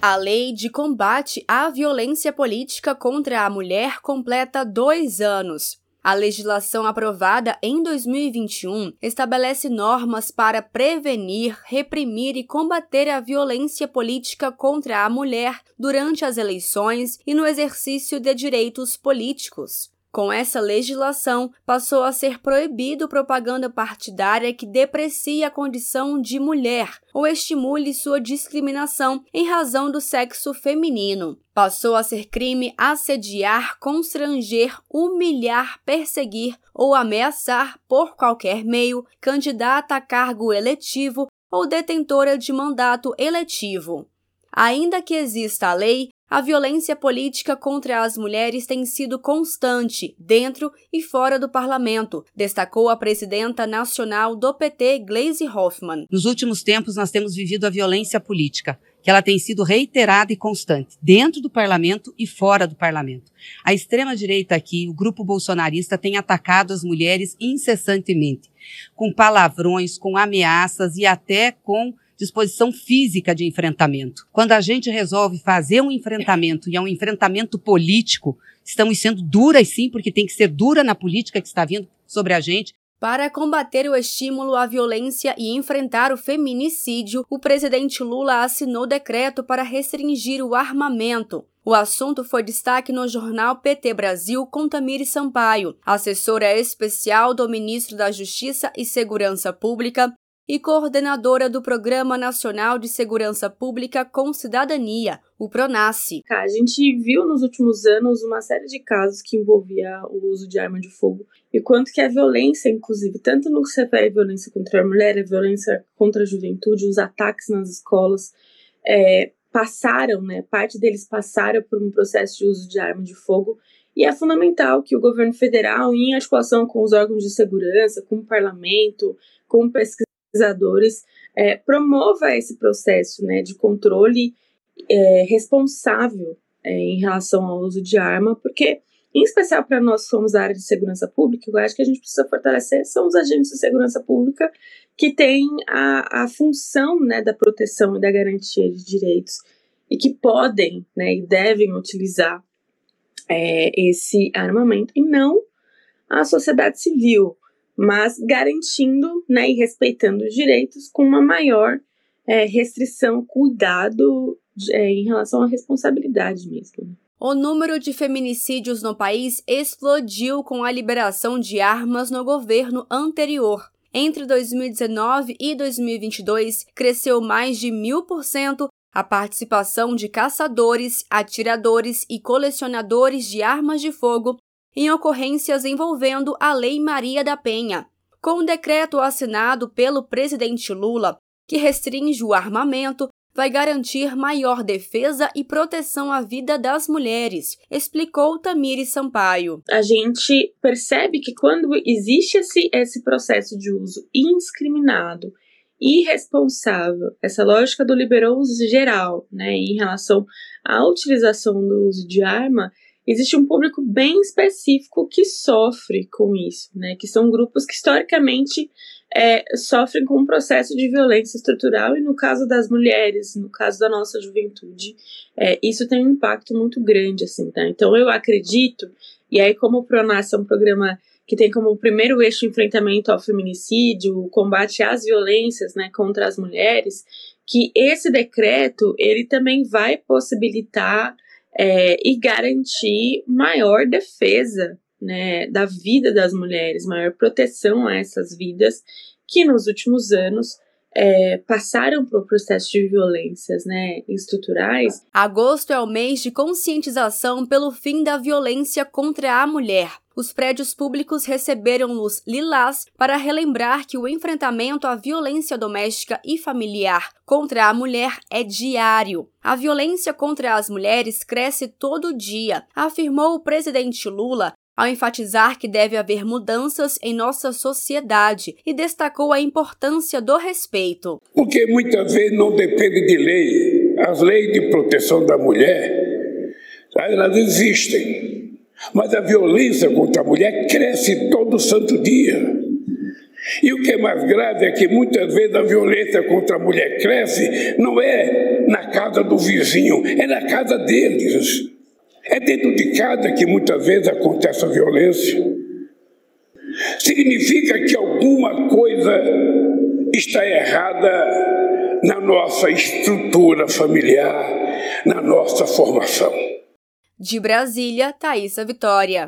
A Lei de Combate à Violência Política contra a Mulher completa dois anos. A legislação aprovada em 2021 estabelece normas para prevenir, reprimir e combater a violência política contra a mulher durante as eleições e no exercício de direitos políticos. Com essa legislação, passou a ser proibido propaganda partidária que deprecie a condição de mulher ou estimule sua discriminação em razão do sexo feminino. Passou a ser crime assediar, constranger, humilhar, perseguir ou ameaçar por qualquer meio candidata a cargo eletivo ou detentora de mandato eletivo. Ainda que exista a lei, a violência política contra as mulheres tem sido constante dentro e fora do parlamento, destacou a presidenta nacional do PT, Gleisi Hoffmann. Nos últimos tempos, nós temos vivido a violência política, que ela tem sido reiterada e constante, dentro do parlamento e fora do parlamento. A extrema-direita aqui, o grupo bolsonarista, tem atacado as mulheres incessantemente, com palavrões, com ameaças e até com disposição física de enfrentamento. Quando a gente resolve fazer um enfrentamento e é um enfrentamento político, estamos sendo duras sim, porque tem que ser dura na política que está vindo sobre a gente, para combater o estímulo à violência e enfrentar o feminicídio, o presidente Lula assinou decreto para restringir o armamento. O assunto foi destaque no jornal PT Brasil com Tamiri Sampaio, assessora especial do ministro da Justiça e Segurança Pública, e coordenadora do Programa Nacional de Segurança Pública com Cidadania, o PRONASSE. A gente viu nos últimos anos uma série de casos que envolvia o uso de arma de fogo e quanto que a violência, inclusive, tanto no que se refere à violência contra a mulher, a violência contra a juventude, os ataques nas escolas, é, passaram, né, parte deles passaram por um processo de uso de arma de fogo e é fundamental que o governo federal, em articulação com os órgãos de segurança, com o parlamento, com pesquisadores, pesquisadores é, promova esse processo né, de controle é, responsável é, em relação ao uso de arma, porque, em especial para nós que somos a área de segurança pública, eu acho que a gente precisa fortalecer são os agentes de segurança pública que têm a, a função né, da proteção e da garantia de direitos e que podem né, e devem utilizar é, esse armamento e não a sociedade civil mas garantindo né, e respeitando os direitos com uma maior é, restrição, cuidado é, em relação à responsabilidade mesmo. O número de feminicídios no país explodiu com a liberação de armas no governo anterior. Entre 2019 e 2022, cresceu mais de mil por cento a participação de caçadores, atiradores e colecionadores de armas de fogo em ocorrências envolvendo a Lei Maria da Penha. Com um decreto assinado pelo presidente Lula, que restringe o armamento, vai garantir maior defesa e proteção à vida das mulheres, explicou Tamiri Sampaio. A gente percebe que quando existe esse, esse processo de uso indiscriminado, irresponsável, essa lógica do liberou uso geral, né, em relação à utilização do uso de arma, existe um público bem específico que sofre com isso, né? Que são grupos que historicamente é, sofrem com um processo de violência estrutural e no caso das mulheres, no caso da nossa juventude, é, isso tem um impacto muito grande, assim, tá? Então eu acredito, e aí como o Pronas é um programa que tem como primeiro eixo enfrentamento ao feminicídio, o combate às violências, né, contra as mulheres, que esse decreto ele também vai possibilitar é, e garantir maior defesa né, da vida das mulheres, maior proteção a essas vidas que nos últimos anos é, passaram por processo de violências né, estruturais. Agosto é o mês de conscientização pelo fim da violência contra a mulher os prédios públicos receberam luz lilás para relembrar que o enfrentamento à violência doméstica e familiar contra a mulher é diário. A violência contra as mulheres cresce todo dia, afirmou o presidente Lula ao enfatizar que deve haver mudanças em nossa sociedade e destacou a importância do respeito. Porque muitas vezes não depende de lei. As leis de proteção da mulher, elas existem. Mas a violência contra a mulher cresce todo santo dia. E o que é mais grave é que muitas vezes a violência contra a mulher cresce não é na casa do vizinho, é na casa deles. É dentro de casa que muitas vezes acontece a violência. Significa que alguma coisa está errada na nossa estrutura familiar, na nossa formação. De Brasília, Thaisa Vitória.